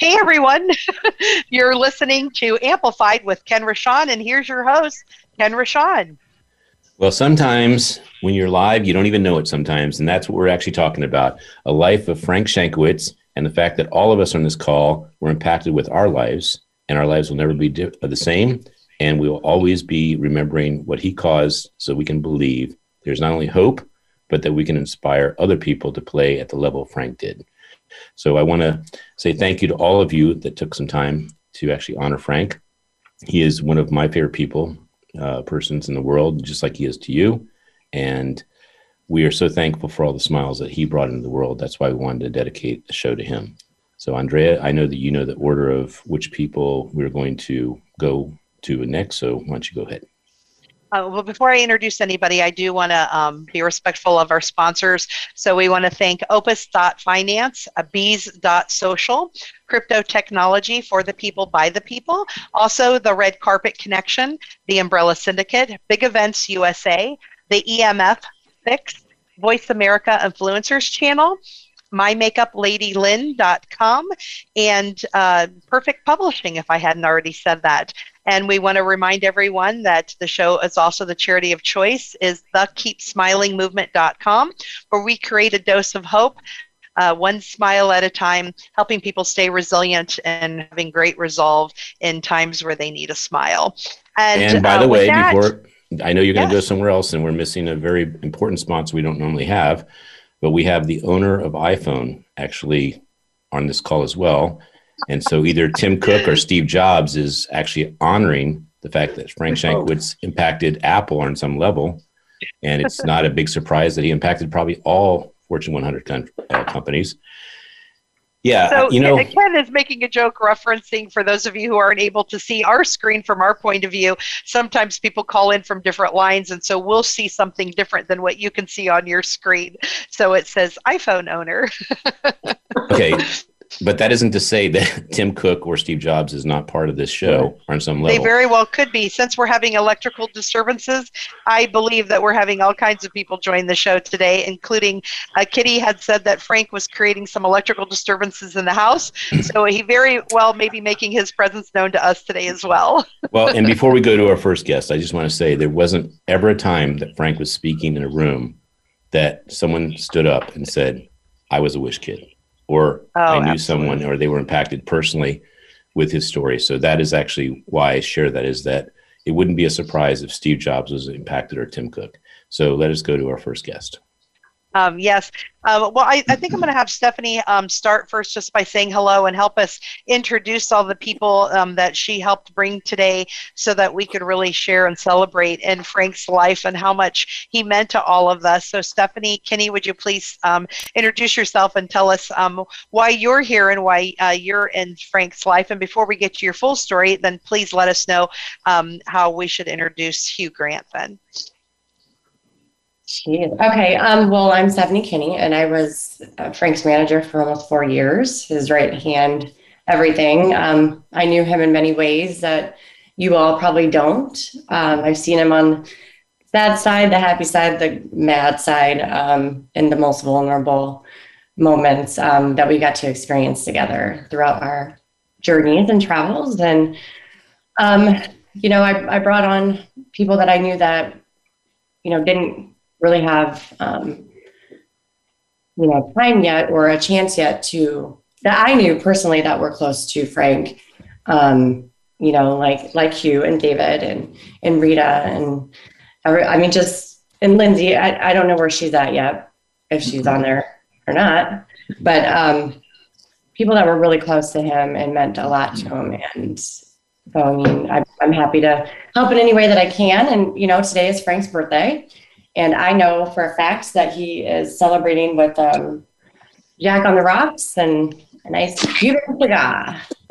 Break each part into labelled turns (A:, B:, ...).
A: Hey everyone, you're listening to Amplified with Ken Rochon, and here's your host, Ken Rochon.
B: Well, sometimes when you're live, you don't even know it sometimes, and that's what we're actually talking about a life of Frank Shankwitz and the fact that all of us on this call were impacted with our lives, and our lives will never be the same. And we will always be remembering what he caused so we can believe there's not only hope, but that we can inspire other people to play at the level Frank did. So I want to say thank you to all of you that took some time to actually honor Frank. He is one of my favorite people, uh, persons in the world, just like he is to you. And we are so thankful for all the smiles that he brought into the world. That's why we wanted to dedicate the show to him. So, Andrea, I know that you know the order of which people we're going to go to next. So, why don't you go ahead?
A: Uh, well, before I introduce anybody, I do want to um, be respectful of our sponsors. So we want to thank Opus.finance, uh, Bees.social, Crypto Technology for the people, by the people, also the Red Carpet Connection, the Umbrella Syndicate, Big Events USA, the EMF Fix, Voice America Influencers Channel, mymakeuplady.lynn.com and uh, Perfect Publishing, if I hadn't already said that. And we want to remind everyone that the show is also the charity of choice is the keepsmilingmovement.com, where we create a dose of hope uh, one smile at a time, helping people stay resilient and having great resolve in times where they need a smile.
B: And, and by uh, the way, that, before I know you're going to yes. go somewhere else, and we're missing a very important sponsor we don't normally have, but we have the owner of iPhone actually on this call as well. And so either Tim Cook or Steve Jobs is actually honoring the fact that Frank Shankwitz impacted Apple on some level. And it's not a big surprise that he impacted probably all Fortune 100 com- uh, companies. Yeah,
A: so
B: you know,
A: Ken is making a joke referencing for those of you who aren't able to see our screen from our point of view. Sometimes people call in from different lines, and so we'll see something different than what you can see on your screen. So it says iPhone owner.
B: okay, but that isn't to say that Tim Cook or Steve Jobs is not part of this show on some level.
A: They very well could be. Since we're having electrical disturbances, I believe that we're having all kinds of people join the show today, including uh, Kitty had said that Frank was creating some electrical disturbances in the house. so he very well may be making his presence known to us today as well.
B: well, and before we go to our first guest, I just want to say there wasn't ever a time that Frank was speaking in a room that someone stood up and said, I was a wish kid or oh, I knew absolutely. someone or they were impacted personally with his story. So that is actually why I share that is that it wouldn't be a surprise if Steve Jobs was impacted or Tim Cook. So let us go to our first guest.
A: Um, yes. Um, well, I, I, think I'm going to have Stephanie um, start first just by saying hello and help us introduce all the people um, that she helped bring today so that we could really share and celebrate in Frank's life and how much he meant to all of us. So, Stephanie, Kenny, would you please um, introduce yourself and tell us um, why you're here and why uh, you're in Frank's life? And before we get to your full story, then please let us know how we should introduce Hugh Grant then.
C: Jeez. Okay. Um, well, I'm Stephanie Kinney, and I was uh, Frank's manager for almost four years, his right hand, everything. Um, I knew him in many ways that you all probably don't. Um, I've seen him on sad side, the happy side, the mad side, um, in the most vulnerable moments um, that we got to experience together throughout our journeys and travels. And, um, you know, I, I brought on people that I knew that, you know, didn't really have um, you know time yet or a chance yet to that I knew personally that were close to Frank. Um, you know, like like Hugh and David and and Rita and I mean just and Lindsay. I, I don't know where she's at yet, if she's on there or not. But um, people that were really close to him and meant a lot to him. And so I mean, I, I'm happy to help in any way that I can. And you know, today is Frank's birthday. And I know for a fact that he is celebrating with um, Jack on the Rocks and a nice Cuban cigar.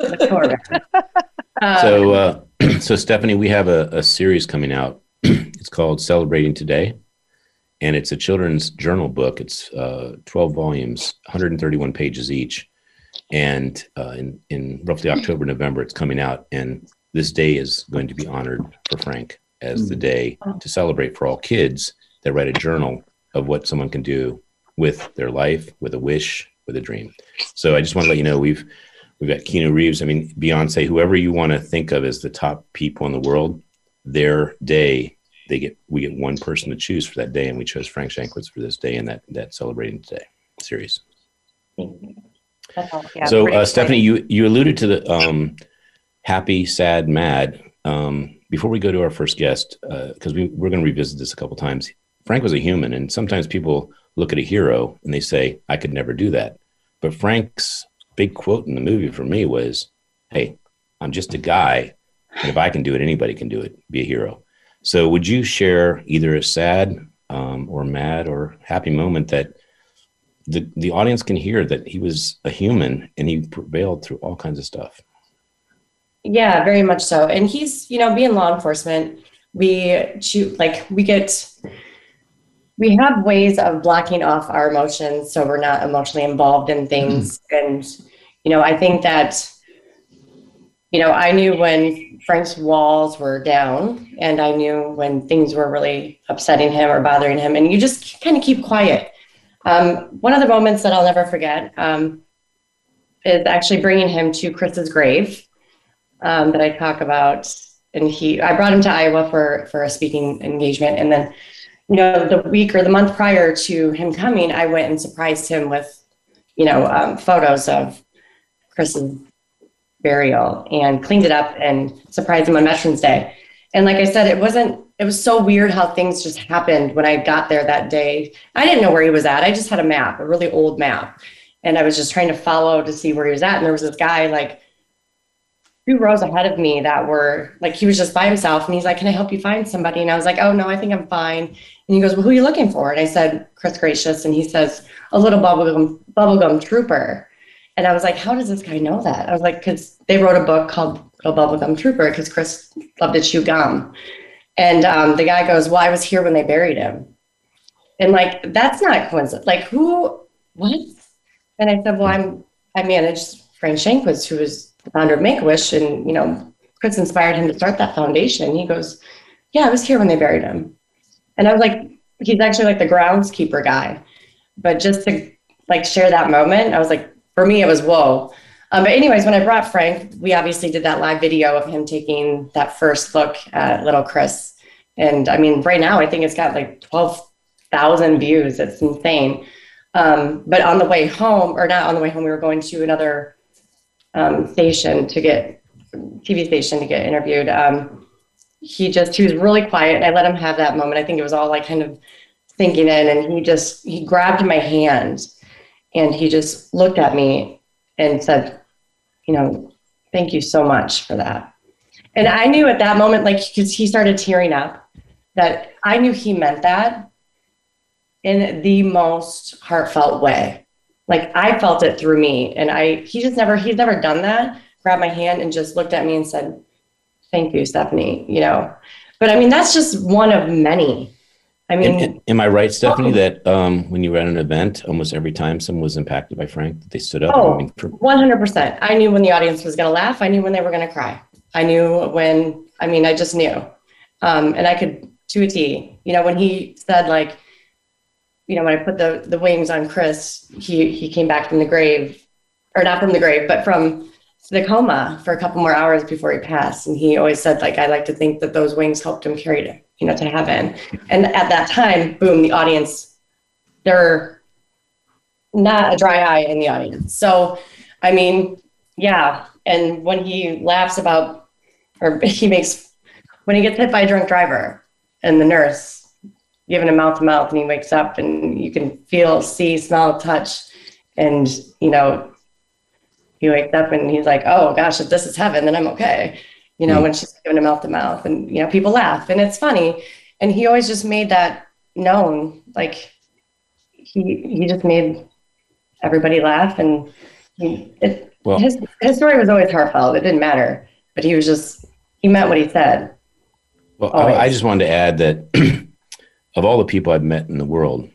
B: um, so, uh, so Stephanie, we have a, a series coming out. it's called Celebrating Today, and it's a children's journal book. It's uh, 12 volumes, 131 pages each, and uh, in in roughly October, November, it's coming out. And this day is going to be honored for Frank as the mm. day to celebrate for all kids that write a journal of what someone can do with their life, with a wish, with a dream. So I just want to let you know we've we've got Keanu Reeves. I mean Beyonce, whoever you want to think of as the top people in the world, their day they get we get one person to choose for that day, and we chose Frank Shankwitz for this day and that that celebrating today series. Yeah, so uh, Stephanie, you you alluded to the um, happy, sad, mad. Um, before we go to our first guest, because uh, we, we're going to revisit this a couple times, Frank was a human, and sometimes people look at a hero and they say, I could never do that. But Frank's big quote in the movie for me was, Hey, I'm just a guy. And if I can do it, anybody can do it. Be a hero. So, would you share either a sad um, or mad or happy moment that the, the audience can hear that he was a human and he prevailed through all kinds of stuff?
C: Yeah, very much so. And he's, you know, being law enforcement, we like we get we have ways of blocking off our emotions so we're not emotionally involved in things. Mm. And, you know, I think that, you know, I knew when Frank's walls were down and I knew when things were really upsetting him or bothering him. And you just kind of keep quiet. Um, one of the moments that I'll never forget um, is actually bringing him to Chris's grave um, that I talk about. And he, I brought him to Iowa for for a speaking engagement, and then you know, the week or the month prior to him coming, I went and surprised him with, you know, um, photos of Chris's burial and cleaned it up and surprised him on Veterans Day. And like I said, it wasn't, it was so weird how things just happened when I got there that day. I didn't know where he was at. I just had a map, a really old map. And I was just trying to follow to see where he was at. And there was this guy like two rows ahead of me that were like he was just by himself and he's like can i help you find somebody and i was like oh no i think i'm fine and he goes well who are you looking for? And i said chris Greicius. And he says a little bubblegum bubblegum trooper. And i was like how does this guy know that? I was like because they wrote a book called little bubblegum trooper because chris loved to chew gum. And um, the guy goes well i was here when they buried him. And like that's not coincidence. Like who what? And i said well i'm i managed frank shankwitz who was the founder of Make a Wish, and you know, Chris inspired him to start that foundation. He goes, "Yeah, I was here when they buried him," and I was like, "He's actually like the groundskeeper guy." But just to like share that moment, I was like, for me, it was whoa. Um, but anyways, when I brought Frank, we obviously did that live video of him taking that first look at little Chris, and I mean, right now I think it's got like twelve thousand views. It's insane. Um, but on the way home, or not on the way home, we were going to another um, station to get TV station to get interviewed. Um, he just he was really quiet, and I let him have that moment. I think it was all like kind of thinking in, and he just he grabbed my hand, and he just looked at me and said, "You know, thank you so much for that." And I knew at that moment, like because he started tearing up, that I knew he meant that in the most heartfelt way like I felt it through me. And I, he just never, he's never done that. Grabbed my hand and just looked at me and said, thank you, Stephanie, you know, but I mean, that's just one of many. I mean,
B: am, am I right, Stephanie, oh, that um, when you were at an event, almost every time someone was impacted by Frank, they stood up?
C: Oh, 100%. I knew when the audience was going to laugh. I knew when they were going to cry. I knew when, I mean, I just knew. Um, and I could, to a T, you know, when he said like, you know, when I put the the wings on Chris, he he came back from the grave, or not from the grave, but from the coma for a couple more hours before he passed. And he always said, like, I like to think that those wings helped him carry to, you know, to heaven. And at that time, boom, the audience, they're not a dry eye in the audience. So, I mean, yeah. And when he laughs about, or he makes, when he gets hit by a drunk driver and the nurse giving him mouth to mouth and he wakes up and you can feel, see, smell, touch. And, you know, he wakes up and he's like, oh gosh, if this is heaven, then I'm okay. You know, mm. when she's giving him mouth to mouth and, you know, people laugh and it's funny. And he always just made that known. Like he, he just made everybody laugh and It, well, his his story was always heartfelt. It didn't matter, but he was just he meant what he said.
B: Well, I, I just wanted to add that of all the people I've met in the world,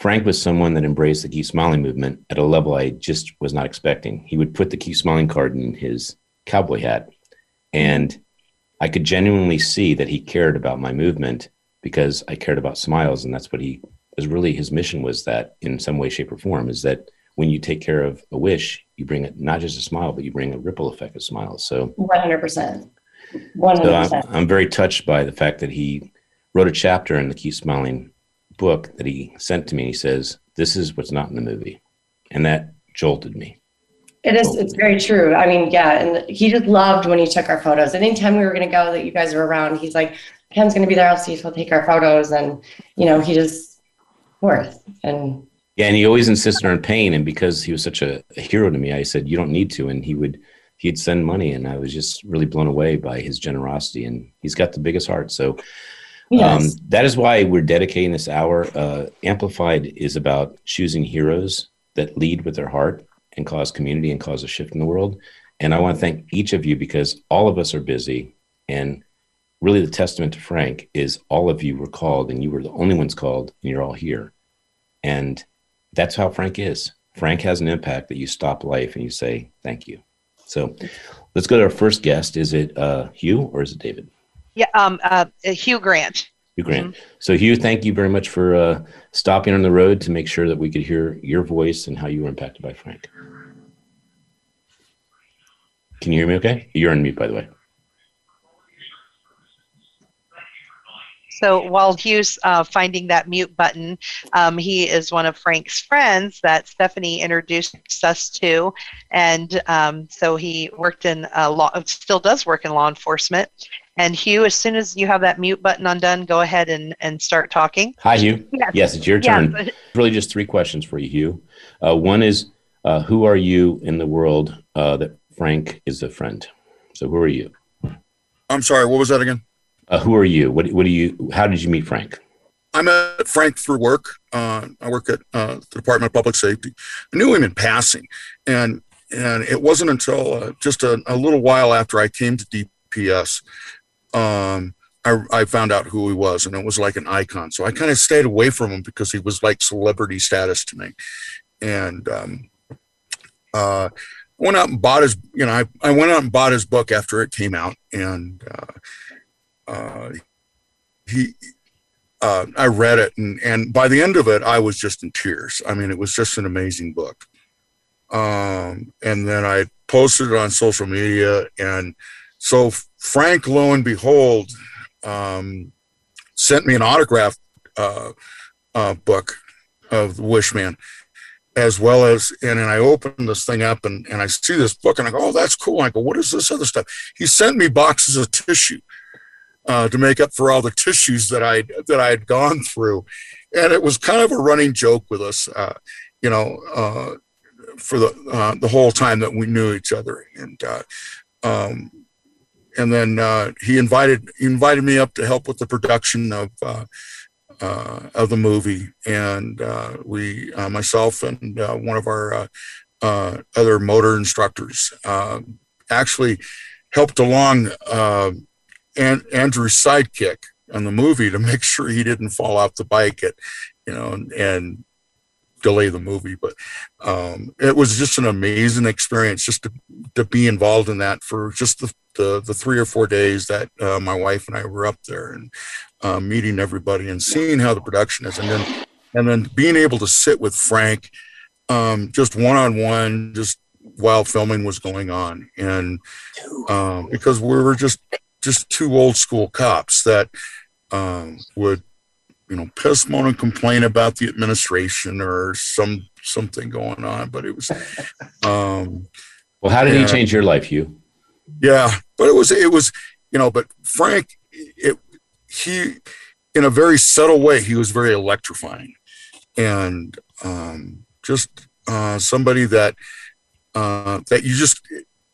B: Frank was someone that embraced the Keep Smiling movement at a level I just was not expecting. He would put the Keep Smiling card in his cowboy hat, and I could genuinely see that he cared about my movement because I cared about smiles, and that's what he was really his mission was that in some way, shape, or form is that when you take care of a wish, you bring it not just a smile, but you bring a ripple effect of smiles. So
C: 100%. 100%.
B: So I'm, I'm very touched by the fact that he wrote a chapter in the Keep Smiling book that he sent to me. He says, This is what's not in the movie. And that jolted me.
C: It is, it's very true. I mean, yeah. And he just loved when he took our photos. Anytime we were going to go that you guys were around, he's like, Ken's going to be there. I'll see if he'll take our photos. And, you know, he just worth. And
B: yeah, and he always insisted on paying. And because he was such a, a hero to me, I said, You don't need to. And he would, he'd send money. And I was just really blown away by his generosity. And he's got the biggest heart. So, Yes. Um, that is why we're dedicating this hour. Uh, Amplified is about choosing heroes that lead with their heart and cause community and cause a shift in the world. And I want to thank each of you because all of us are busy. And really, the testament to Frank is all of you were called and you were the only ones called and you're all here. And that's how Frank is. Frank has an impact that you stop life and you say, thank you. So let's go to our first guest. Is it uh, Hugh or is it David?
A: Yeah, um, uh, Hugh Grant.
B: Hugh Grant. Mm-hmm. So, Hugh, thank you very much for uh, stopping on the road to make sure that we could hear your voice and how you were impacted by Frank. Can you hear me okay? You're on mute, by the way.
A: So while Hugh's uh, finding that mute button, um, he is one of Frank's friends that Stephanie introduced us to, and um, so he worked in law, still does work in law enforcement. And Hugh, as soon as you have that mute button undone, go ahead and, and start talking.
B: Hi, Hugh. Yes, yes it's your turn. Yes. Really, just three questions for you, Hugh. Uh, one is, uh, who are you in the world uh, that Frank is a friend? So, who are you?
D: I'm sorry. What was that again?
B: Uh, who are you? What, what do you? How did you meet Frank?
D: I met Frank through work. Uh, I work at uh, the Department of Public Safety. I knew him in passing, and and it wasn't until uh, just a, a, little while after I came to DPS, um, I, I, found out who he was, and it was like an icon. So I kind of stayed away from him because he was like celebrity status to me. And um, uh, went out and bought his, you know, I, I went out and bought his book after it came out, and uh, uh, he uh, I read it, and and by the end of it, I was just in tears. I mean, it was just an amazing book. Um, and then I posted it on social media, and so Frank, lo and behold, um, sent me an autograph uh, uh, book of the Wishman, as well as, and then I opened this thing up and, and I see this book and I go, oh, that's cool. I go, what is this other stuff? He sent me boxes of tissue uh, to make up for all the tissues that I that I had gone through, and it was kind of a running joke with us, uh, you know, uh, for the uh, the whole time that we knew each other, and uh, um, and then uh, he invited he invited me up to help with the production of. Uh, uh, of the movie, and uh, we, myself, and one of our other motor instructors, um, actually helped along and Andrew's sidekick on the movie to make sure he didn't fall off the bike at, you know, and delay the movie. But um, it was just an amazing experience just to, to be involved in that for just the, the, the three or four days that uh, my wife and I were up there and uh, meeting everybody and seeing how the production is. And then, and then being able to sit with Frank um, just one on one, just while filming was going on. And um, because we were just just two old school cops that um, would you know piss moan and complain about the administration or some something going on but it was um
B: well how did he change your life hugh?
D: Yeah but it was it was you know but frank it he in a very subtle way he was very electrifying. And um just uh somebody that uh that you just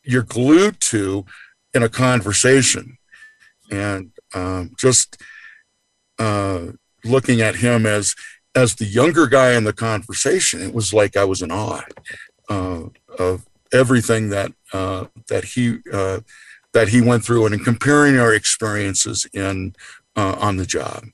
D: you're glued to in a conversation. And um, just uh, looking at him as as the younger guy in the conversation it was like i was in awe uh, of everything that uh, that he uh, that he went through, and in comparing our experiences in uh, on the job.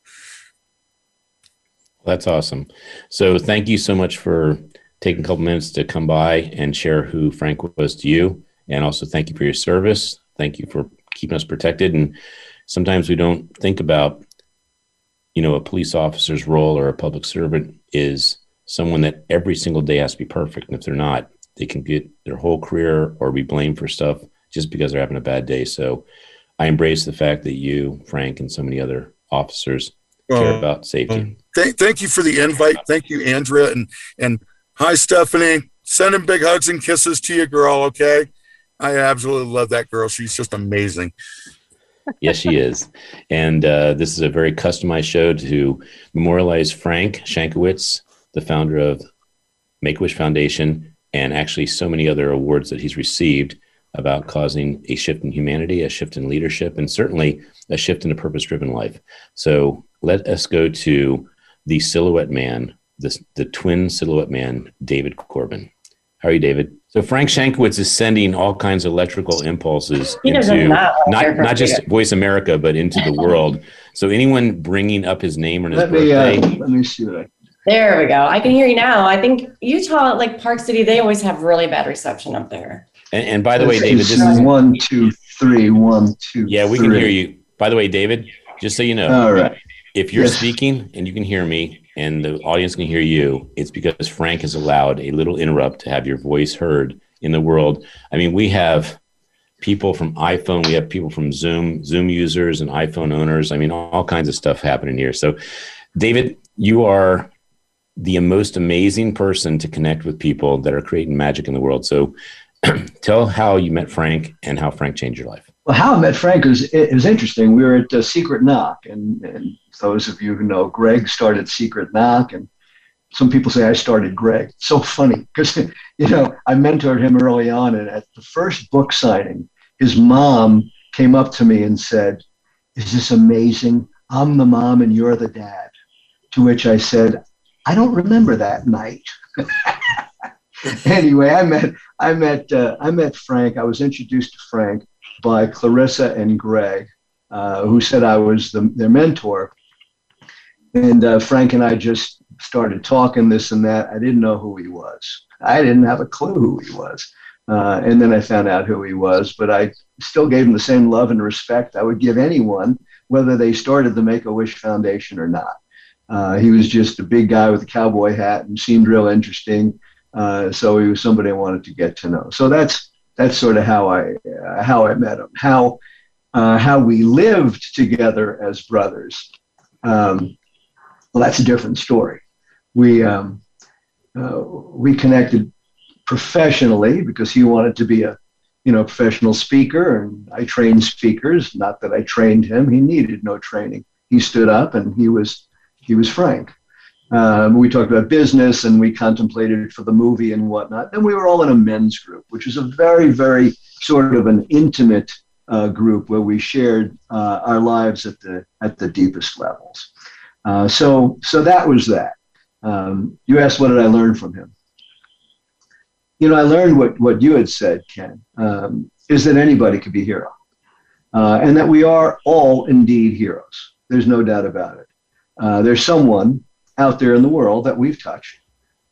B: That's awesome. So thank you so much for taking a couple minutes to come by and share who Frank was to you, and also thank you for your service. Thank you for keeping us protected. And sometimes we don't think about, you know, a police officer's role or a public servant is someone that every single day has to be perfect. And if they're not, they can get their whole career or be blamed for stuff just because they're having a bad day. So I embrace the fact that you, Frank, and so many other officers care
D: Well,
B: about safety.
D: Um, thank, thank you for the invite. Thank you, Andrea, and and hi, Stephanie. Sending big hugs and kisses to you, girl. Okay, I absolutely love that girl. She's just amazing.
B: Yes, she is. And uh, this is a very customized show to memorialize Frank Shankowitz, the founder of Make Wish Foundation, and actually so many other awards that he's received about causing a shift in humanity, a shift in leadership, and certainly a shift in a purpose driven life. So let us go to the silhouette man, this, the twin silhouette man, David Corbin. How are you, David? So Frank Shankowitz is sending all kinds of electrical impulses
C: He
B: into
C: not
B: not not just. Voice America, but into the world. So anyone bringing up his name or his
E: Let me, uh,
B: birthday,
E: let me see what I,
C: There we go. I can hear you now. I think Utah, like Park City, they always have really bad reception up there.
B: and, and by the way, David, this is
E: One, two, three, one, two,
B: yeah, we can hear you. By the way, David, just so you know,
E: All right.
B: if you're
E: Yes.
B: speaking and you can hear me and the audience can hear you, it's because Frank has allowed a little interrupt to have your voice heard in the world. I mean, we have people from iPhone, we have people from Zoom, Zoom users and iPhone owners. I mean, all kinds of stuff happening here. So, David, you are the most amazing person to connect with people that are creating magic in the world. So, tell how you met Frank and how Frank changed your life.
E: Well, how I met Frank was it was interesting. We were at uh, Secret Knock, and, and those of you who know, Greg started Secret Knock, and some people say I started Greg. So funny because you know I mentored him early on, and at the first book signing, his mom came up to me and said, "Is this amazing? I'm the mom and you're the dad." To which I said, "I don't remember that night." anyway, I met I met uh, I met Frank. I was introduced to Frank by Clarissa and Greg, uh, who said I was the, their mentor. And uh, Frank and I just started talking this and that. I didn't know who he was. I didn't have a clue who he was. Uh, and then I found out who he was, but I still gave him the same love and respect I would give anyone, whether they started the Make a Wish Foundation or not. Uh, he was just a big guy with a cowboy hat and seemed real interesting. Uh, so he was somebody I wanted to get to know. So that's that's sort of how I uh, how I met him. How uh, how we lived together as brothers. Um, well, that's a different story. We um, uh, we connected professionally because he wanted to be a you know professional speaker, and I trained speakers. Not that I trained him; he needed no training. He stood up, and he was he was frank. Um, we talked about business and we contemplated for the movie and whatnot. And we were all in a men's group, which is a very, very sort of an intimate uh, group where we shared uh, our lives at the at the deepest levels. Uh, so, so that was that. Um, you asked, what did I learn from him? You know, I learned what what you had said, Ken, um, is that anybody could be a hero, uh, and that we are all indeed heroes. There's no doubt about it. Uh, there's someone out there in the world that we've touched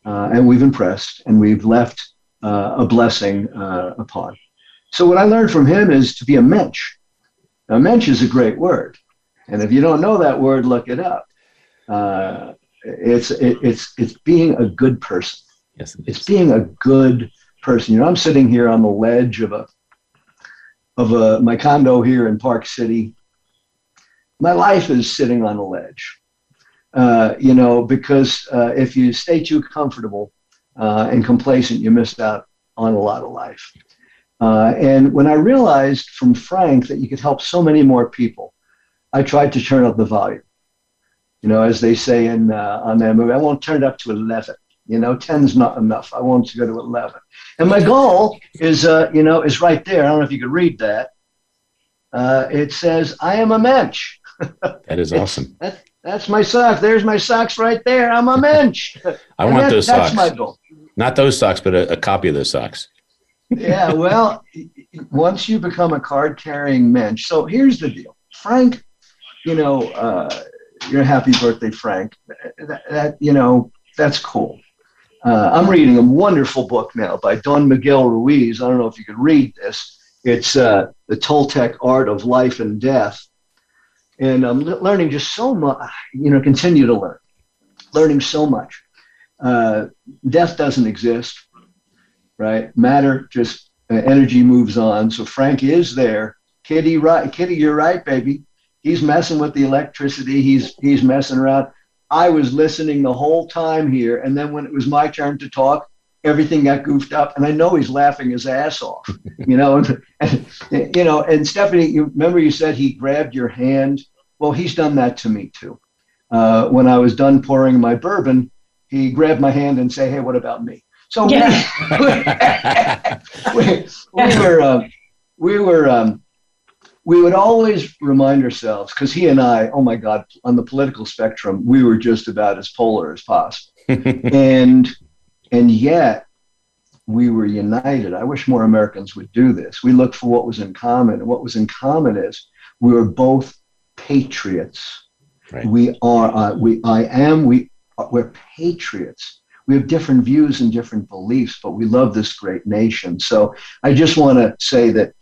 E: uh, and we've impressed and we've left uh, a blessing uh, upon. So what I learned from him is to be a mensch. Now, mensch is a great word, and if you don't know that word, look it up. Uh, it's it, it's it's being a good person.
B: Yes,
E: It's being a good person. You know, I'm sitting here on the ledge of a of a my condo here in Park City. My life is sitting on a ledge uh, you know, because uh, if you stay too comfortable uh, and complacent, you miss out on a lot of life. Uh, and when I realized from Frank that you could help so many more people, I tried to turn up the volume. You know, as they say in uh, on that movie, I won't turn it up to eleven. You know, 10's not enough. I want to go to eleven. And my goal is, uh, you know, is right there. I don't know if you could read that. Uh, it says, "I am a mensch."
B: that is awesome.
E: That, That's my socks. There's my socks right there. I'm a mensch.
B: I want
E: that,
B: those
E: that's
B: socks.
E: my goal.
B: Not those socks, but a, a copy of those socks.
E: yeah, well, once you become a card carrying mensch. So here's the deal Frank, you know, uh, your happy birthday, Frank. That, that, you know, that's cool. Uh, I'm reading a wonderful book now by Don Miguel Ruiz. I don't know if you could read this. It's uh, The Toltec Art of Life and Death. And I'm learning just so much, you know, continue to learn, learning so much. Uh, death doesn't exist, right? Matter just uh, energy moves on. So Frank is there. Kitty, right? Kitty, you're right, baby. He's messing with the electricity. He's he's messing around. I was listening the whole time here, and then when it was my turn to talk, everything got goofed up, and I know he's laughing his ass off. You know, and, and you know, and Stephanie, you remember you said he grabbed your hand. Well, he's done that to me too. Uh, when I was done pouring my bourbon, he grabbed my hand and say, "Hey, what about me?" So
C: Yeah.
E: we, we were uh, we were um, we would always remind ourselves because he and I, oh my God, on the political spectrum, we were just about as polar as possible, and and yet we were united. I wish more Americans would do this. We looked for what was in common, and what was in common is we were both patriots.
B: Right.
E: We are. Uh, we. I am. We. We're patriots. We have different views and different beliefs, but we love this great nation. So I just want to say that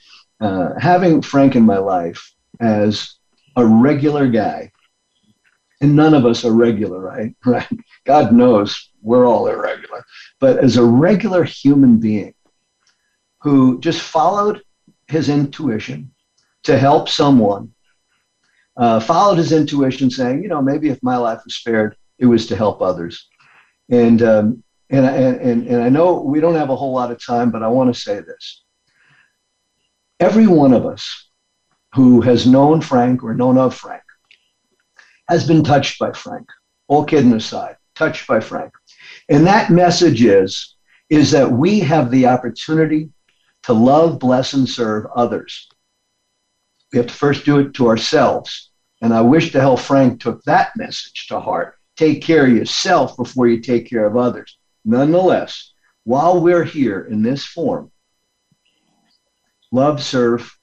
E: uh, having Frank in my life as a regular guy, and none of us are regular, right? Right. God knows we're all irregular, but as a regular human being who just followed his intuition to help someone, uh, followed his intuition, saying, you know, maybe if my life was spared, it was to help others. And um, and, and and I know we don't have a whole lot of time, but I want to say this: every one of us who has known Frank or known of Frank has been touched by Frank. All kidding aside, touched by Frank. And that message is is that we have the opportunity to love, bless, and serve others. We have to first do it to ourselves. And I wish the hell Frank took that message to heart. Take care of yourself before you take care of others. Nonetheless, while we're here in this form, love, serve,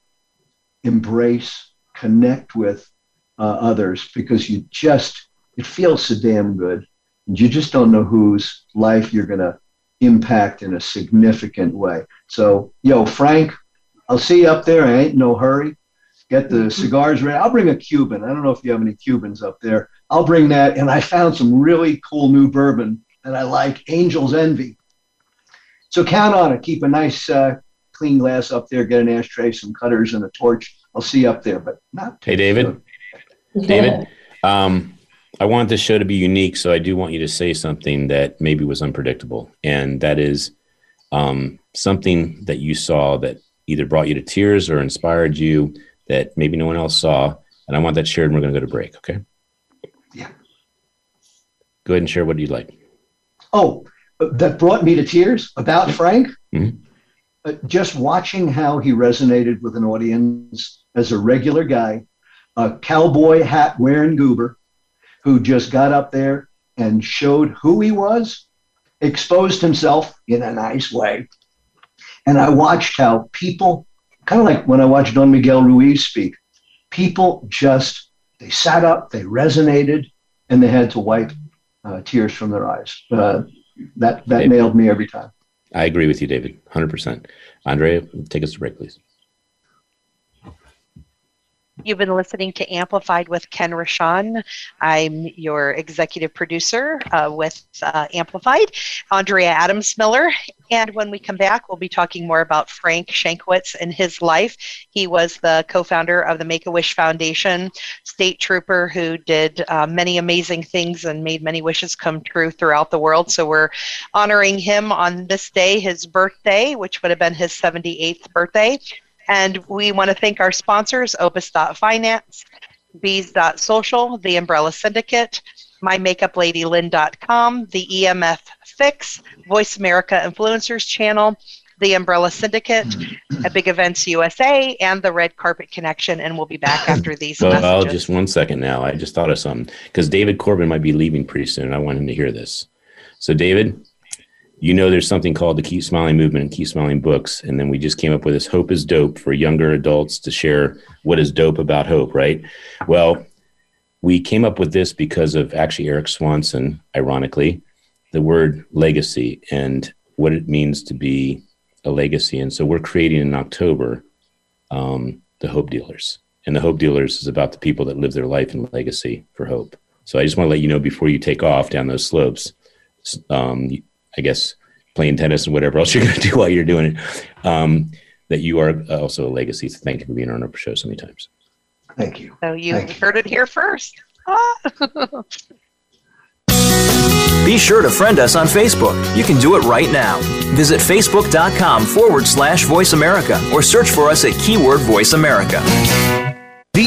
E: embrace, connect with uh, others because you just, it feels so damn good. And you just don't know whose life you're going to impact in a significant way. So, yo, Frank, I'll see you up there. I ain't in no hurry. Get the cigars ready. I'll bring a Cuban. I don't know if you have any Cubans up there. I'll bring that. And I found some really cool new bourbon that I like, Angel's Envy. So count on it. Keep a nice, uh, clean glass up there. Get an ashtray, some cutters, and a torch. I'll see you up there, but not.
B: Hey, David. David, um, I want this show to be unique, so I do want you to say something that maybe was unpredictable, and that is um, something that you saw that either brought you to tears or inspired you that maybe no one else saw. And I want that shared, and we're going to go to break. Okay?
E: Yeah.
B: Go ahead and share what you'd like.
E: Oh, that brought me to tears about Frank.
B: Mhm.
E: Uh, just watching how he resonated with an audience as a regular guy, a cowboy hat wearing goober who just got up there and showed who he was, exposed himself in a nice way. And I watched how people, kind of like when I watched Don Miguel Ruiz speak, people just, they sat up, they resonated, and they had to wipe uh, tears from their eyes. Uh, that that
B: David.
E: nailed me every time.
B: I agree with you, David, 100%. Andrea, take us to break, please.
A: You've been listening to Amplified with Ken Rochon. I'm your executive producer uh, with uh, Amplified, Andrea Adams Miller. And when we come back, we'll be talking more about Frank Shankwitz and his life. He was the co founder of the Make a Wish Foundation, state trooper who did uh, many amazing things and made many wishes come true throughout the world. So we're honoring him on this day, his birthday, which would have been his 78th birthday. And we want to thank our sponsors, Opus.finance, Bees.social, The Umbrella Syndicate, MyMakeupLadyLynn.com, the EMF Fix, Voice America Influencers Channel, the Umbrella Syndicate, a Big Events USA, and the Red Carpet Connection. And we'll be back after these.
B: So,
A: messages.
B: oh, just one second now. I just thought of something because David Corbin might be leaving pretty soon. I want him to hear this. So, David, you know there's something called the Keep Smiling Movement and Keep Smiling Books. And then we just came up with this Hope is Dope for younger adults to share what is dope about hope, right? Well, we came up with this because of actually Eric Swanson, ironically, the word legacy and what it means to be a legacy. And so we're creating in October um, the Hope Dealers. And the Hope Dealers is about the people that live their life in legacy for hope. So I just want to let you know before you take off down those slopes, um, I guess playing tennis and whatever else you're going to do while you're doing it, um, that you are also a legacy. So thank you for being on our show so many times.
E: Thank you.
A: So you
E: Thank you.
A: heard it here first.
F: Be sure to friend us on Facebook. You can do it right now. Visit facebook.com forward slash voice America or search for us at keyword voice America.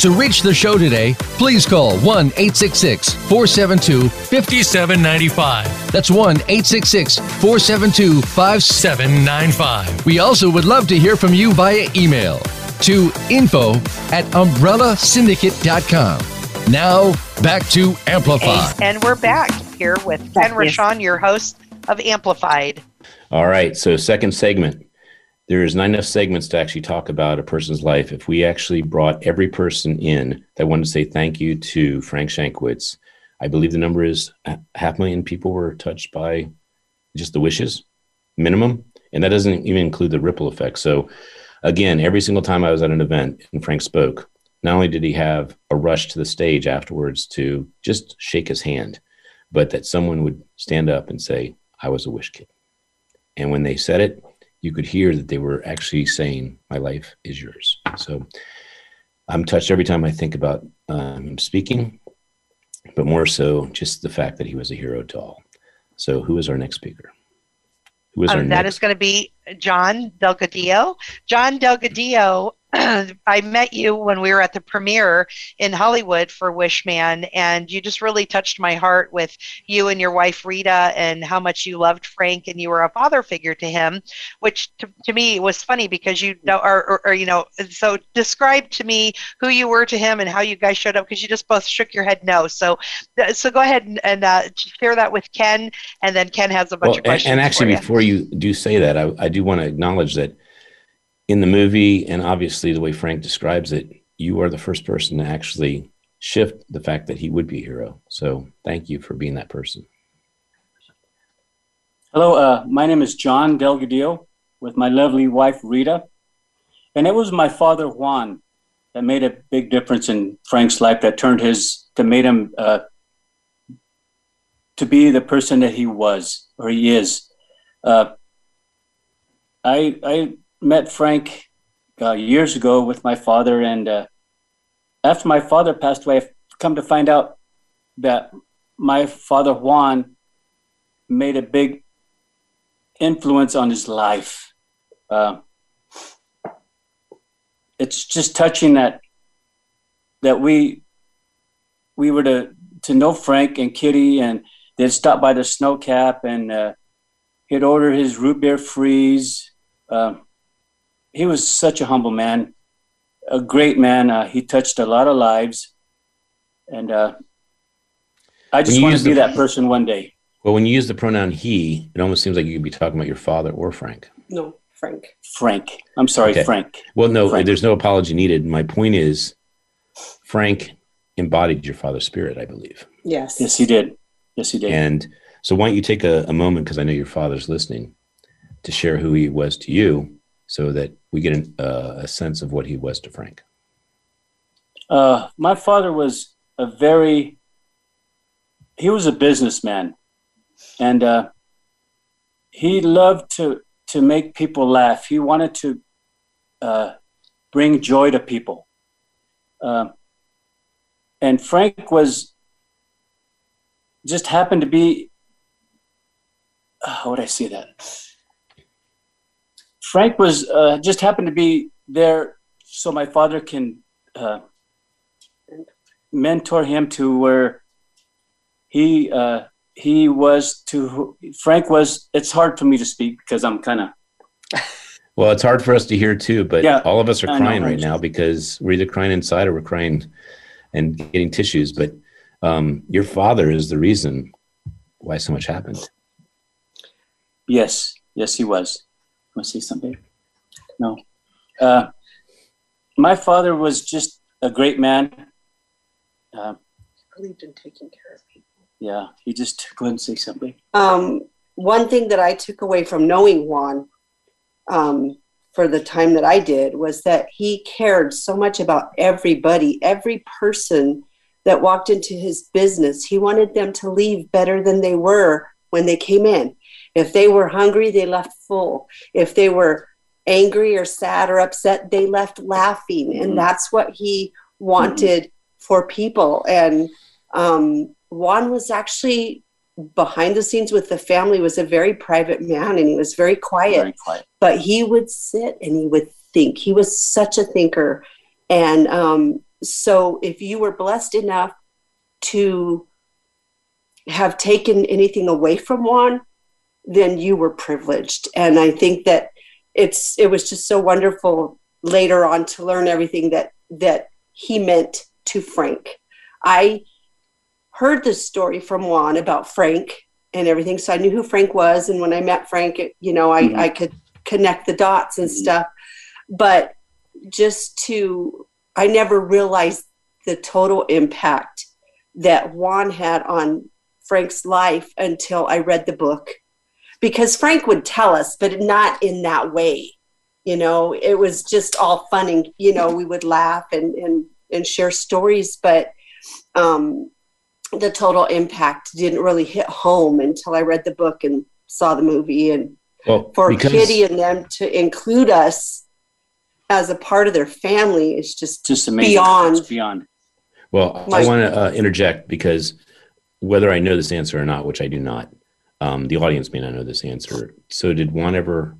G: To reach the show today, please call 1 866 472
H: 5795.
G: That's 1 866 472 5795. We also would love to hear from you via email to info at umbrellasyndicate.com. Now, back to Amplify.
A: And we're back here with Ken Rochon, your host of Amplified.
B: All right. So, second segment. There's not enough segments to actually talk about a person's life. If we actually brought every person in that wanted to say thank you to Frank Shankwitz, I believe the number is half million people were touched by just the wishes minimum. And that doesn't even include the ripple effect. So, again, every single time I was at an event and Frank spoke, not only did he have a rush to the stage afterwards to just shake his hand, but that someone would stand up and say, I was a wish kid. And when they said it, you could hear that they were actually saying, My life is yours. So I'm touched every time I think about um, speaking, but more so just the fact that he was a hero to all. So, who is our next speaker? Who is our
A: Um, that
B: next?
A: is going to be John Delgadillo. John Delgadillo, I met you when we were at the premiere in Hollywood for Wishman, and you just really touched my heart with you and your wife Rita and how much you loved Frank and you were a father figure to him, which to, to me was funny because you know, or, or, or you know, so describe to me who you were to him and how you guys showed up because you just both shook your head no. So, so go ahead and, and uh, share that with Ken, and then Ken has a bunch
B: Well,
A: of
B: and,
A: questions.
B: and actually,
A: for you.
B: before you do say that, I, I do want to acknowledge that in the movie, and obviously the way Frank describes it, you are the first person to actually shift the fact that he would be a hero. So, thank you for being that person.
H: Hello, uh, my name is John Delgadillo with my lovely wife Rita. And it was my father Juan that made a big difference in Frank's life that turned his, that made him uh, to be the person that he was or he is. Uh, I, I met Frank uh, years ago with my father, and uh, after my father passed away, I've come to find out that my father Juan made a big influence on his life. Uh, it's just touching that that we we were to to know Frank and Kitty, and they'd stop by the snow cap, and uh, he'd order his root beer freeze. Uh, he was such a humble man, a great man. Uh, he touched a lot of lives, and uh, I just want to be
B: the-
H: that person one day.
B: Well, when you use the pronoun he, it almost seems like you could be talking about your father or Frank.
I: No, Frank.
H: Frank. I'm sorry,
B: Okay.
H: Frank.
B: Well, no,
H: Frank.
B: there's no apology needed. My point is, Frank embodied your father's spirit, I believe.
I: Yes.
H: Yes, he did. Yes, he did.
B: And so, why don't you take a, a moment, because I know your father's listening, to share who he was to you so that we get an, uh, a sense of what he was to Frank?
H: Uh, my father was a very, he was a businessman. And uh, he loved to, to make people laugh. He wanted to uh, bring joy to people. Uh, and Frank was just happened to be uh, how would I say that? Frank was uh, just happened to be there so my father can uh, mentor him to where he uh, he was to Frank was. It's hard for me to speak because I'm kind of
B: Well, it's hard for us to hear too, but
H: Yeah,
B: all of us are
H: know,
B: crying right
H: right.
B: now because we're either crying inside or we're crying and getting tissues. But um, your father is the reason why so much happened.
H: Yes, yes, he was. Want to say something? No. Uh, my father was just a great man. Uh,
I: believed in taking care of people.
H: yeah, he just go ahead and say something.
I: Um, one thing that I took away from knowing Juan um, for the time that I did was that he cared so much about everybody, every person that walked into his business. He wanted them to leave better than they were when they came in. If they were hungry, they left full. If they were angry or sad or upset, they left laughing. And that's what he wanted for people. And um, Juan was actually behind the scenes with the family was a very private man and he was very quiet
H: Very quiet.
I: but he would sit and he would think he was such a thinker and um, so if you were blessed enough to have taken anything away from juan then you were privileged. And i think that it's it was just so wonderful later on to learn everything that that he meant to frank. I heard this story from juan about frank and everything so i knew who frank was. And when i met frank it, you know i
H: Mhm.
I: i could connect the dots and stuff. But just to i never realized the total impact that juan had on frank's life until i read the book because frank would tell us but not in that way you know it was just all fun and you know we would laugh and and, and share stories but um the total impact didn't really hit home until i read the book and saw the movie and
B: Well,
I: for
B: because
I: Kitty and them to include us as a part of their family is just
H: Just amazing.
I: Beyond.
H: It's beyond.
B: well,
I: My-
B: I want to uh, interject because whether I know this answer or not, which I do not, um, the audience may not know this answer. So, did Juan ever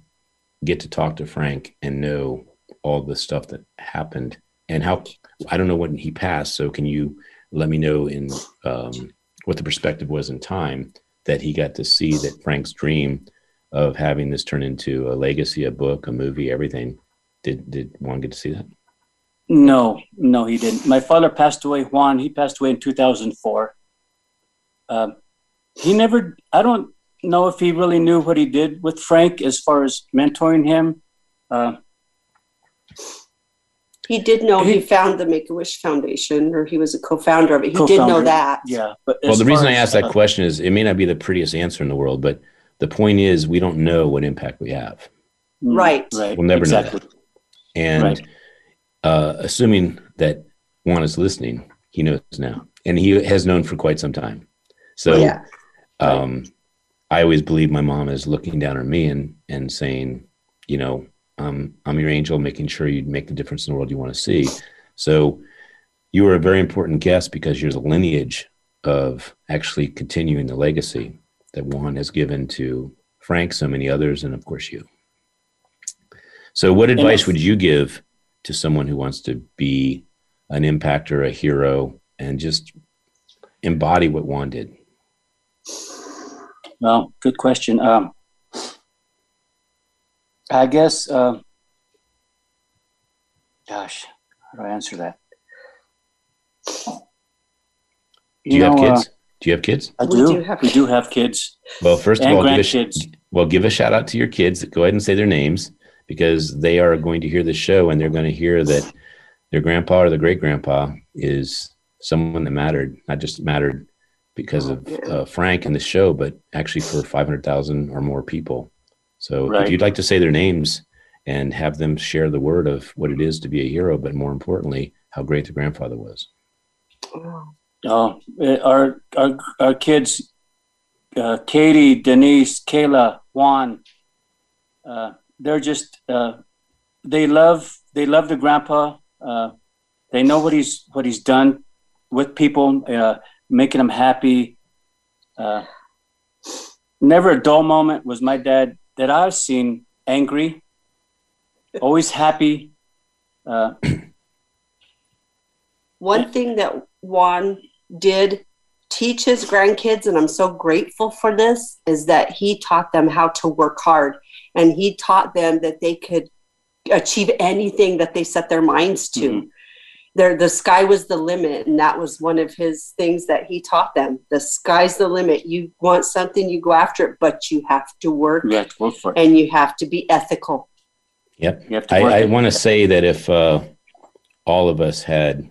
B: get to talk to Frank and know all the stuff that happened and how? I don't know when he passed. So, can you let me know in um, what the perspective was in time that he got to see that Frank's dream of having this turn into a legacy, a book, a movie, everything? Did did Juan get to see that?
H: No, no, he didn't. My father passed away. Juan, he passed away in 2004. Um, he never. I don't know if he really knew what he did with Frank as far as mentoring him. Uh,
I: he did know he,
H: He-
I: found the Make a Wish Foundation or he was a co-founder of it. He did know that.
H: Yeah, but
B: Well, the reason
H: far
B: I
H: as,
B: asked that
H: uh,
B: question is it may not be the prettiest answer in the world, but the point is we don't know what impact we have.
H: mm,
I: Right.
H: right,
B: We'll never know
H: exactly.
B: And
H: Right.
B: uh, assuming that Juan is listening, he knows now, and he has known for quite some time. So
I: yeah.
B: Um, I always believe my mom is looking down on me and and saying, you know, um, I'm your angel, making sure you make the difference in the world you want to see. So you are a very important guest because you're the lineage of actually continuing the legacy that Juan has given to Frank, so many others, and of course you. So, what advice would you give to someone who wants to be an impactor, a hero, and just embody what Juan did?
H: Well, good question. Um, I guess, uh, gosh, how do I answer that?
B: Do you, have
H: know, uh,
B: kids? do you have kids?
H: I
I: We
H: do.
I: do have
H: we do have kids
B: Well, first of all, give a, sh- well, give a shout out to your kids. Go ahead and say their names because they are going to hear the show and they're going to hear that their grandpa or the great grandpa is someone that mattered, not just mattered because of uh, Frank and the show, but actually for 500,000 or more people. So
H: Right.
B: if you'd like to say their names and have them share the word of what it is to be a hero, but more importantly, how great the grandfather was.
H: Oh, uh, our our our kids, uh, Katie, Denise, Kayla, Juan. Uh, they're just uh, they love they love the grandpa. Uh, they know what he's what he's done with people, uh, making them happy. Uh, never a dull moment was my dad that I've seen angry, always happy. Uh,
I: One thing that Juan did teach his grandkids, and I'm so grateful for this, is that he taught them how to work hard. And he taught them that they could achieve anything that they set their minds to. There, the sky was the limit, and that was one of his things that he taught them. The sky's the limit. You want something, you go after it, but you have to work
H: you have to work for it.
I: and you have to be ethical.
B: Yep.
H: You have to
B: I, I want to say that if uh, all of us had,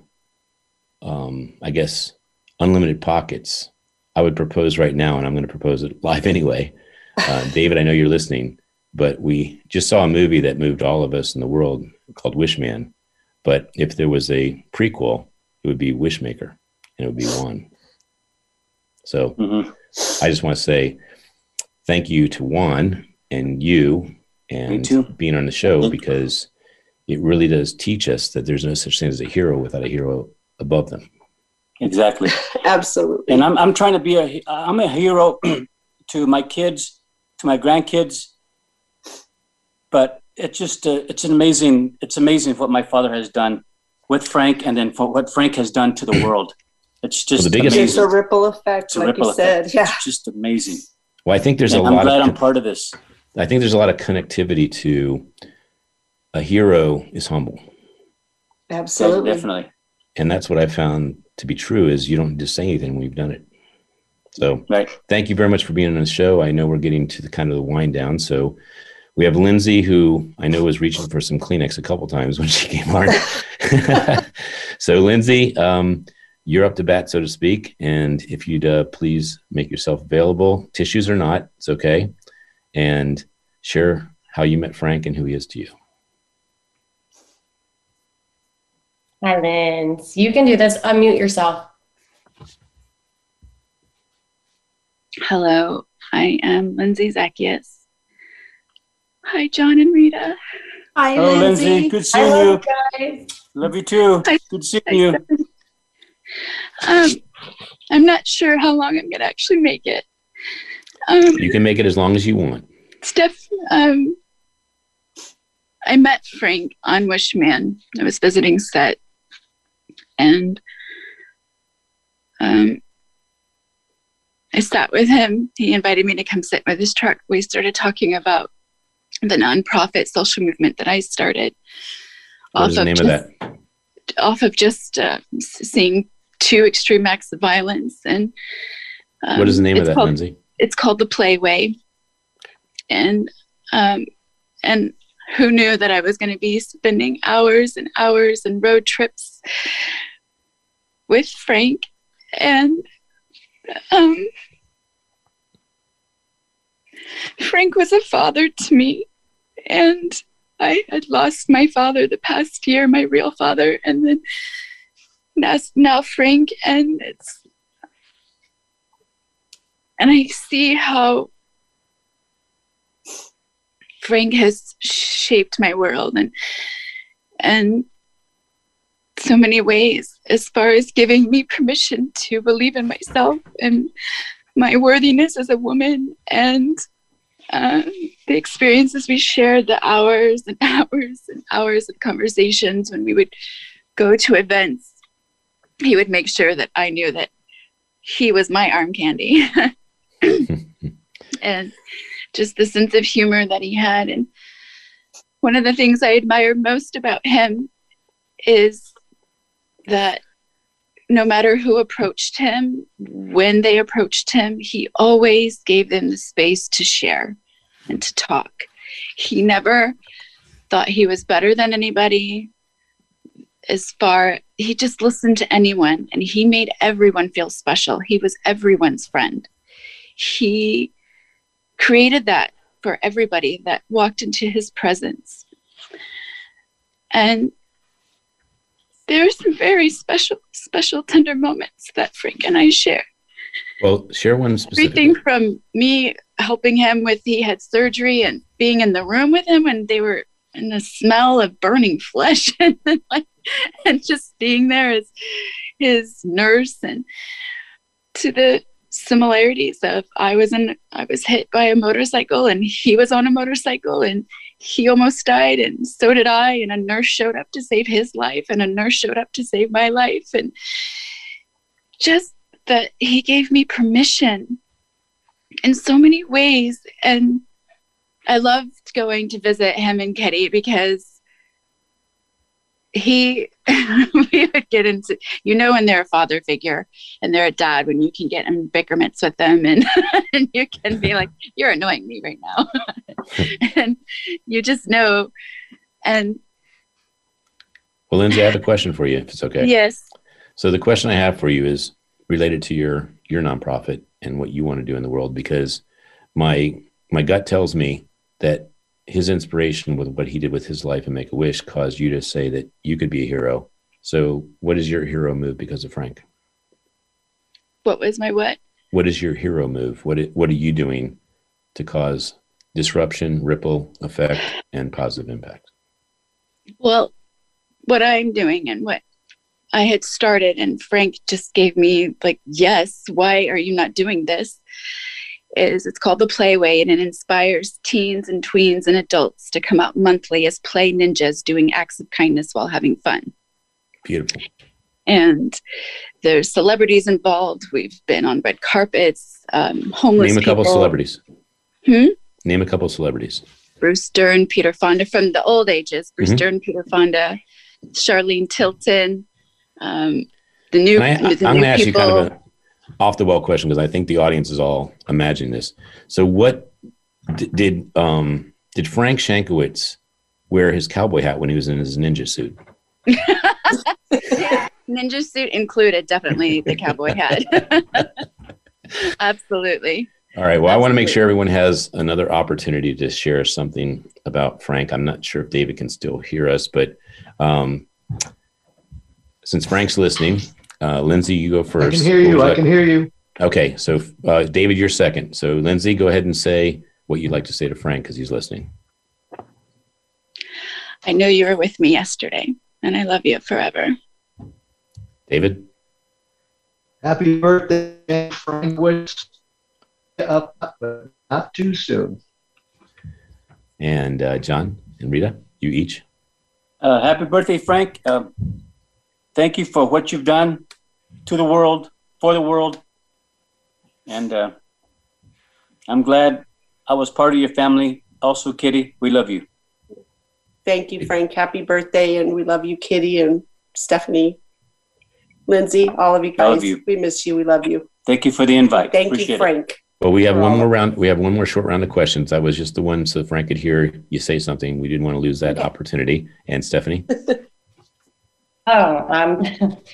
B: um, I guess, unlimited pockets, I would propose right now, and I'm going to propose it live anyway. Uh, David, I know you're listening, but we just saw a movie that moved all of us in the world called Wishman. But if there was a prequel, it would be Wishmaker, and it would be one. So
H: Mhm.
B: I just want to say thank you to Juan and you and
H: too.
B: being on the show because it really does teach us that there's no such thing as a hero without a hero above them.
H: Exactly.
I: Absolutely.
H: and I'm I'm trying to be a I'm a hero to my kids, to my grandkids. But it's just uh, it's an amazing it's amazing what my father has done with Frank, and then for what Frank has done to the world. It's just
B: the biggest-
I: It's
H: amazing.
I: a ripple effect,
H: It's a
I: like
H: ripple
I: you
H: effect.
I: said. Yeah.
H: It's just amazing.
B: Well, I think there's
H: And
B: a
H: I'm
B: lot I'm
H: glad
B: of
H: I'm part of this.
B: I think there's a lot of connectivity to a hero is humble.
I: Absolutely.
H: Definitely.
B: And that's what I found to be true is you don't just say anything when you've done it. So
H: Right.
B: thank you very much for being on the show. I know we're getting to the kind of the wind down. So we have Lindsay, who I know was reaching for some Kleenex a couple times when she came on. so Lindsay, um, you're up to bat, so to speak. And if you'd uh, please make yourself available, tissues or not, it's okay. And share how you met Frank and who he is to you.
C: Hi, Linz. You can do this. Unmute yourself.
J: Hello, I am Lindsay Zacchius. Hi, John and Rita.
I: Hi,
H: Hello, Lindsay. Good seeing
C: I
H: you.
C: love you guys.
H: Love you too. Good seeing you.
J: Um, I'm not sure how long I'm gonna actually make it. Um,
B: You can make it as long as you want.
J: Steph, um, I met Frank on Wishman. I was visiting set, and um, I sat with him. He invited me to come sit with his truck. We started talking about the nonprofit social movement that I started.
B: What is the name of
J: just-
B: that?
J: Off of just uh, seeing two extreme acts of violence, and um,
B: What is the name of that,
J: called-
B: Lindsay?
J: it's called the Playway, and um, and who knew that I was going to be spending hours and hours and road trips with Frank, and um, Frank was a father to me, and I had lost my father the past year, my real father, and then now, now Frank, and it's and I see how Frank has shaped my world and and so many ways as far as giving me permission to believe in myself and my worthiness as a woman and um, the experiences we shared the hours and hours and hours of conversations when we would go to events he would make sure that i knew that he was my arm candy and just the sense of humor that he had. And one of the things I admire most about him is that no matter who approached him, when they approached him, he always gave them the space to share and to talk. He never thought he was better than anybody as far he just listened to anyone and he made everyone feel special. He was everyone's friend. He created that for everybody that walked into his presence. And there are some very special, special, tender moments that Frank and I share.
B: Well, share one specific.
J: Everything from me helping him with he had surgery and being in the room with him when they were in the smell of burning flesh and like and just being there as his nurse and to the similarities of I was in I was hit by a motorcycle and he was on a motorcycle and he almost died and so did I and a nurse showed up to save his life and a nurse showed up to save my life and just that he gave me permission in so many ways and I loved going to visit him and Kitty because he we would get into you know when they're a father figure and they're a dad when you can get in bickerments with them and, and you can be like you're annoying me right now. And you just know. And
B: well lindsay i have a question for you if it's okay.
J: Yes.
B: So the question i have for you is related to your your nonprofit and what you want to do in the world because my my gut tells me that his inspiration with what he did with his life and Make a Wish caused you to say that you could be a hero. So, what is your hero move because of Frank?
J: What was my what?
B: What is your hero move? What What are you doing to cause disruption, ripple effect, and positive impact?
J: Well, what I'm doing and what I had started, and Frank just gave me like, yes. Why are you not doing this? Is it's called the Playway and it inspires teens and tweens and adults to come out monthly as play ninjas doing acts of kindness while having fun.
B: Beautiful.
J: And there's celebrities involved. We've been on red carpets, um, homeless.
B: Name a couple
J: people.
B: celebrities.
J: Hmm?
B: Name a couple celebrities.
J: Bruce Dern, Peter Fonda from the old ages. Bruce
B: Mhm.
J: Dern, Peter Fonda, Charlene Tilton, um, the new,
B: I,
J: the
B: I'm going to ask you
J: people.
B: kind of a off the wall question because I think the audience is all imagining this. So, what d- did um, did Frank Shankwitz wear his cowboy hat when he was in his ninja suit?
J: Ninja suit included, definitely the cowboy hat. Absolutely.
B: All right. Well, I want to make sure everyone has another opportunity to share something about Frank. I'm not sure if David can still hear us, but um, since Frank's listening, uh, Lindsay, you go first.
E: I
B: first.
E: can hear you. I
B: like-
E: can hear you.
B: Okay. So, uh, David, you're second. So, Lindsay, go ahead and say what you'd like to say to Frank because he's listening.
J: I know you were with me yesterday, and I love you forever.
B: David?
E: Happy birthday, Frank Wicks. Up, but not too soon.
B: And uh, John and Rita, you each.
H: Uh, happy birthday, Frank. Uh, thank you for what you've done to the world, for the world. And uh, I'm glad I was part of your family. Also, Kitty, we love you.
I: Thank you, Frank. Happy birthday, and we love you, Kitty and Stephanie, Lindsay, all of you
H: All
I: guys.
H: of you.
I: We miss you. We love you.
H: Thank you for the invite.
I: Thank
H: Appreciate
I: you,
H: it.
I: Frank.
B: Well, we have one more round. We have one more short round of questions. That was just the one so Frank could hear you say something. We didn't want to lose that opportunity. And Stephanie,
C: Oh, um,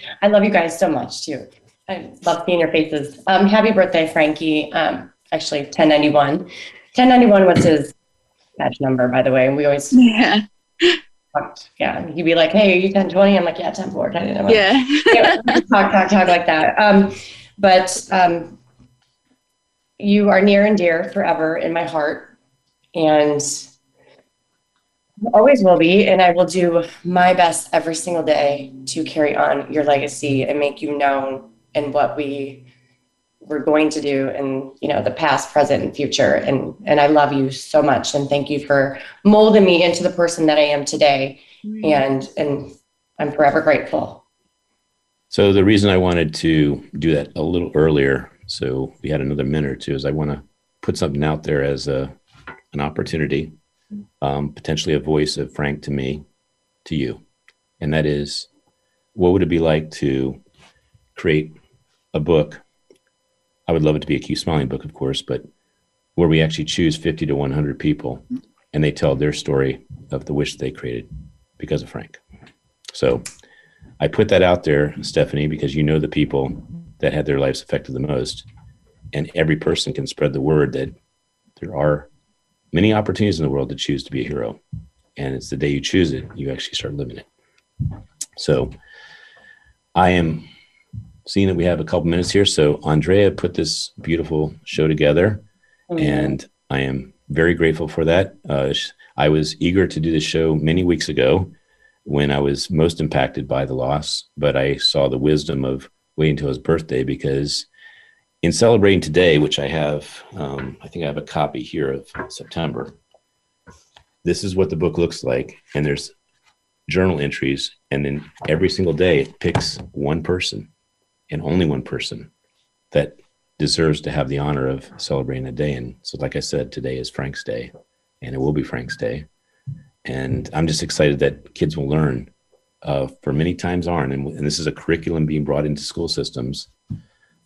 C: I love you guys so much too. I love seeing your faces. Um, happy birthday, Frankie. Um, actually, 1091. 1091 was his badge number, by the way. And we always
J: Yeah.
C: talked. Yeah. He'd be like, hey, are you 1020? I'm like, yeah, 1040. I didn't know.
J: Yeah.
C: yeah, talk, talk, talk like that. Um, but um, you are near and dear forever in my heart, and always will be. And I will do my best every single day to carry on your legacy and make you known and what we were going to do in you know the past, present, and future. And and I love you so much, and thank you for molding me into the person that I am today. Mm-hmm. And and I'm forever grateful.
B: so the reason I wanted to do that a little earlier, so we had another minute or two, is I want to put something out there as a an opportunity, um, potentially a voice of Frank to me, to you, and that is, what would it be like to create a book? I would love it to be a Keep Smiling book, of course, but where we actually choose 50 to 100 people and they tell their story of the wish they created because of Frank. So I put that out there, Stephanie, because you know the people that had their lives affected the most. And every person can spread the word that there are many opportunities in the world to choose to be a hero. And it's the day you choose it, you actually start living it. So I am seeing that we have a couple minutes here. So Andrea put this beautiful show together, mm-hmm. and I am very grateful for that. Uh, I was eager to do the show many weeks ago when I was most impacted by the loss, but I saw the wisdom of waiting until his birthday because in celebrating today, which I have, um, I think I have a copy here of September. This is what the book looks like, and there's journal entries, and then every single day it picks one person and only one person that deserves to have the honor of celebrating a day. And so, like I said, today is Frank's Day, and it will be Frank's Day. And I'm just excited that kids will learn uh, for many times aren't. And, and this is a curriculum being brought into school systems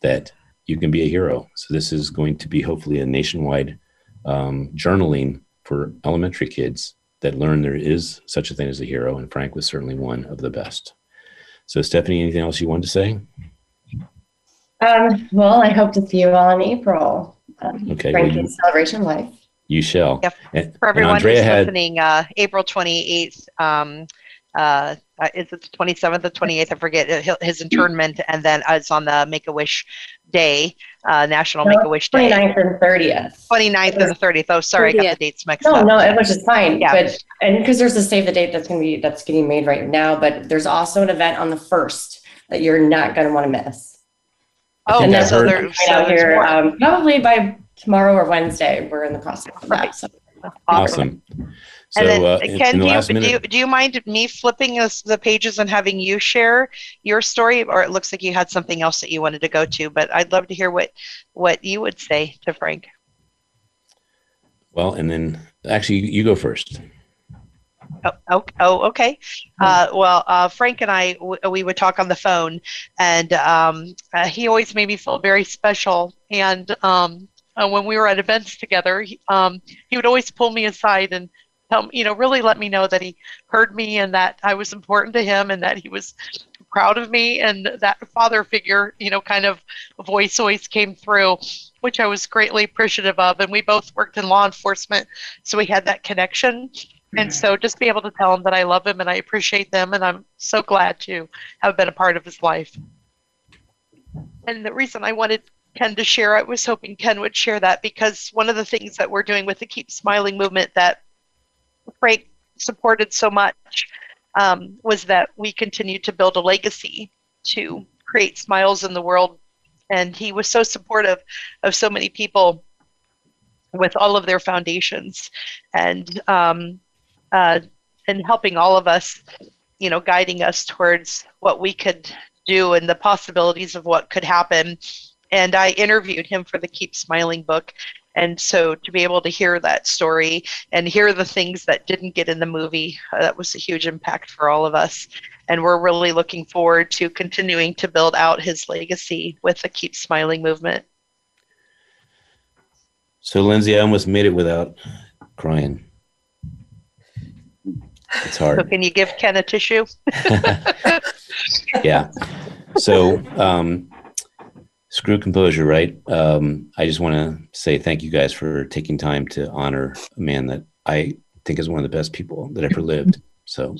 B: that you can be a hero. So this is going to be hopefully a nationwide um, journaling for elementary kids that learn there is such a thing as a hero. And Frank was certainly one of the best. So Stephanie, anything else you wanted to say?
C: Um, well, I hope to see you all in April. Um,
B: okay.
C: Frankie's well, you, Celebration Life.
B: You shall.
A: Yep. And, For everyone who's had, listening, uh, April 28th, um, uh, is it the 27th or 28th? I forget uh, his internment, and then it's on the Make a Wish Day, uh, National no, Make a Wish Day.
C: 29th and 30th.
A: 29th and the 30th. Oh, sorry, 30th. I got the dates mixed
C: no,
A: up.
C: No, no, which is fine. Yeah. But and because there's a save the date that's going to be that's getting made right now, but there's also an event on the first that you're not going to want to miss.
A: Oh, and that's so right
C: out here um, probably by tomorrow or Wednesday. We're in the process of that. So.
B: Awesome.
A: So, and then, uh, Ken, do, you, do, you, do you mind me flipping us the pages and having you share your story? Or it looks like you had something else that you wanted to go to, but I'd love to hear what what you would say to Frank.
B: Well, and then actually, you go first.
A: Oh, oh, oh okay. Uh, well, uh, Frank and I, w- we would talk on the phone, and um, uh, he always made me feel very special. And um, uh, when we were at events together, he, um, he would always pull me aside and tell you know, really let me know that he heard me and that I was important to him and that he was proud of me and that father figure, you know, kind of voice always came through, which I was greatly appreciative of. And we both worked in law enforcement, so we had that connection. And so just be able to tell him that I love him and I appreciate them and I'm so glad to have been a part of his life. And the reason I wanted Ken to share, I was hoping Ken would share that because one of the things that we're doing with the Keep Smiling movement that Frank supported so much um, was that we continued to build a legacy to create smiles in the world. And he was so supportive of so many people with all of their foundations and um, uh, and helping all of us, you know, guiding us towards what we could do and the possibilities of what could happen. And I interviewed him for the Keep Smiling book, and so to be able to hear that story and hear the things that didn't get in the movie, uh, that was a huge impact for all of us. And we're really looking forward to continuing to build out his legacy with the Keep Smiling movement.
B: So, Lindsay, I almost made it without crying. It's hard.
A: So, can you give Ken a tissue?
B: yeah. So, um, Screw composure, right? Um, I just want to say thank you guys for taking time to honor a man that I think is one of the best people that ever lived. So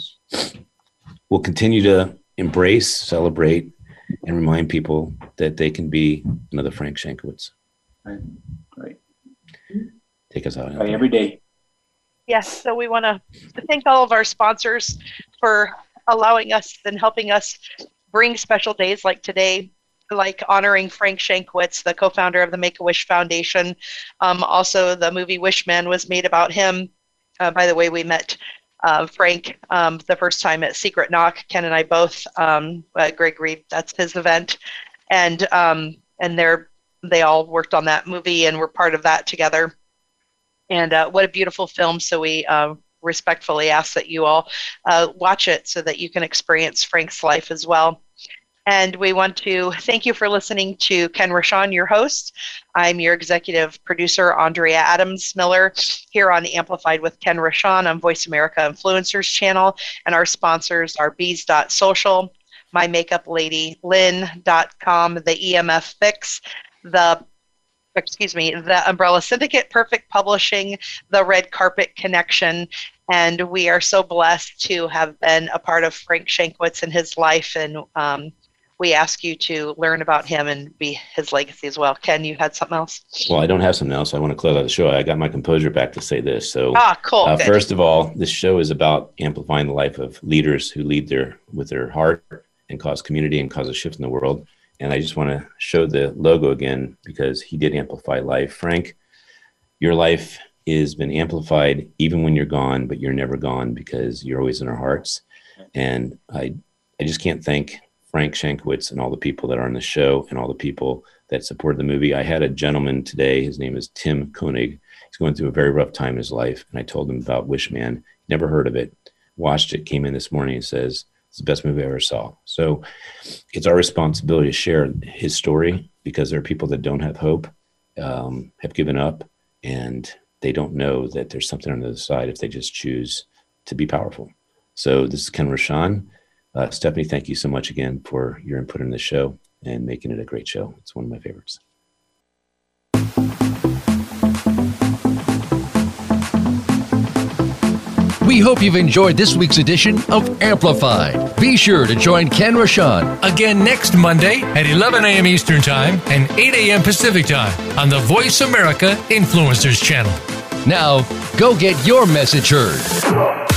B: we'll continue to embrace, celebrate, and remind people that they can be another Frank Shankwitz.
H: Right. Right.
B: Take us out.
H: Right, every day.
A: Yes. So we want to thank all of our sponsors for allowing us and helping us bring special days like today like honoring Frank Shankwitz, the co-founder of the Make a Wish Foundation. Um, also, the movie Wishman was made about him. Uh, by the way, we met uh, Frank um, the first time at Secret Knock. Ken and I both. Um, uh, Greg Reid, that's his event, and um, and they're they all worked on that movie and were part of that together. And uh, what a beautiful film! So we uh, respectfully ask that you all uh, watch it so that you can experience Frank's life as well. And we want to thank you for listening to Ken Rochon, your host. I'm your executive producer, Andrea Adams Miller, here on Amplified with Ken Rochon on Voice America Influencers channel. And our sponsors are bees.social, My Makeup Lady, Lynn.com, the EMF Fix, the excuse me, the Umbrella Syndicate, Perfect Publishing, the Red Carpet Connection. And we are so blessed to have been a part of Frank Shankwitz and his life. And um, we ask you to learn about him and be his legacy as well. Ken, you had something else?
B: Well, I don't have something else. I want to close out the show. I got my composure back to say this. So,
A: ah, cool.
B: Uh, first of all, this show is about amplifying the life of leaders who lead their with their heart and cause community and cause a shift in the world. And I just want to show the logo again because he did amplify life. Frank, your life has been amplified even when you're gone, but you're never gone because you're always in our hearts. And I, I just can't thank Frank Shankwitz and all the people that are on the show and all the people that supported the movie. I had a gentleman today. His name is Tim Koenig. He's going through a very rough time in his life, and I told him about Wishman. Never heard of it. Watched it. Came in this morning and says it's the best movie I ever saw. So it's our responsibility to share his story because there are people that don't have hope, um, have given up, and they don't know that there's something on the other side if they just choose to be powerful. So this is Ken Rochon. Uh, Stephanie, thank you so much again for your input in the show and making it a great show. It's one of my favorites.
G: We hope you've enjoyed this week's edition of Amplified. Be sure to join Ken Rochon
K: again next Monday at 11 a.m. Eastern Time and 8 a.m. Pacific Time on the Voice America Influencers Channel.
G: Now, go get your message heard.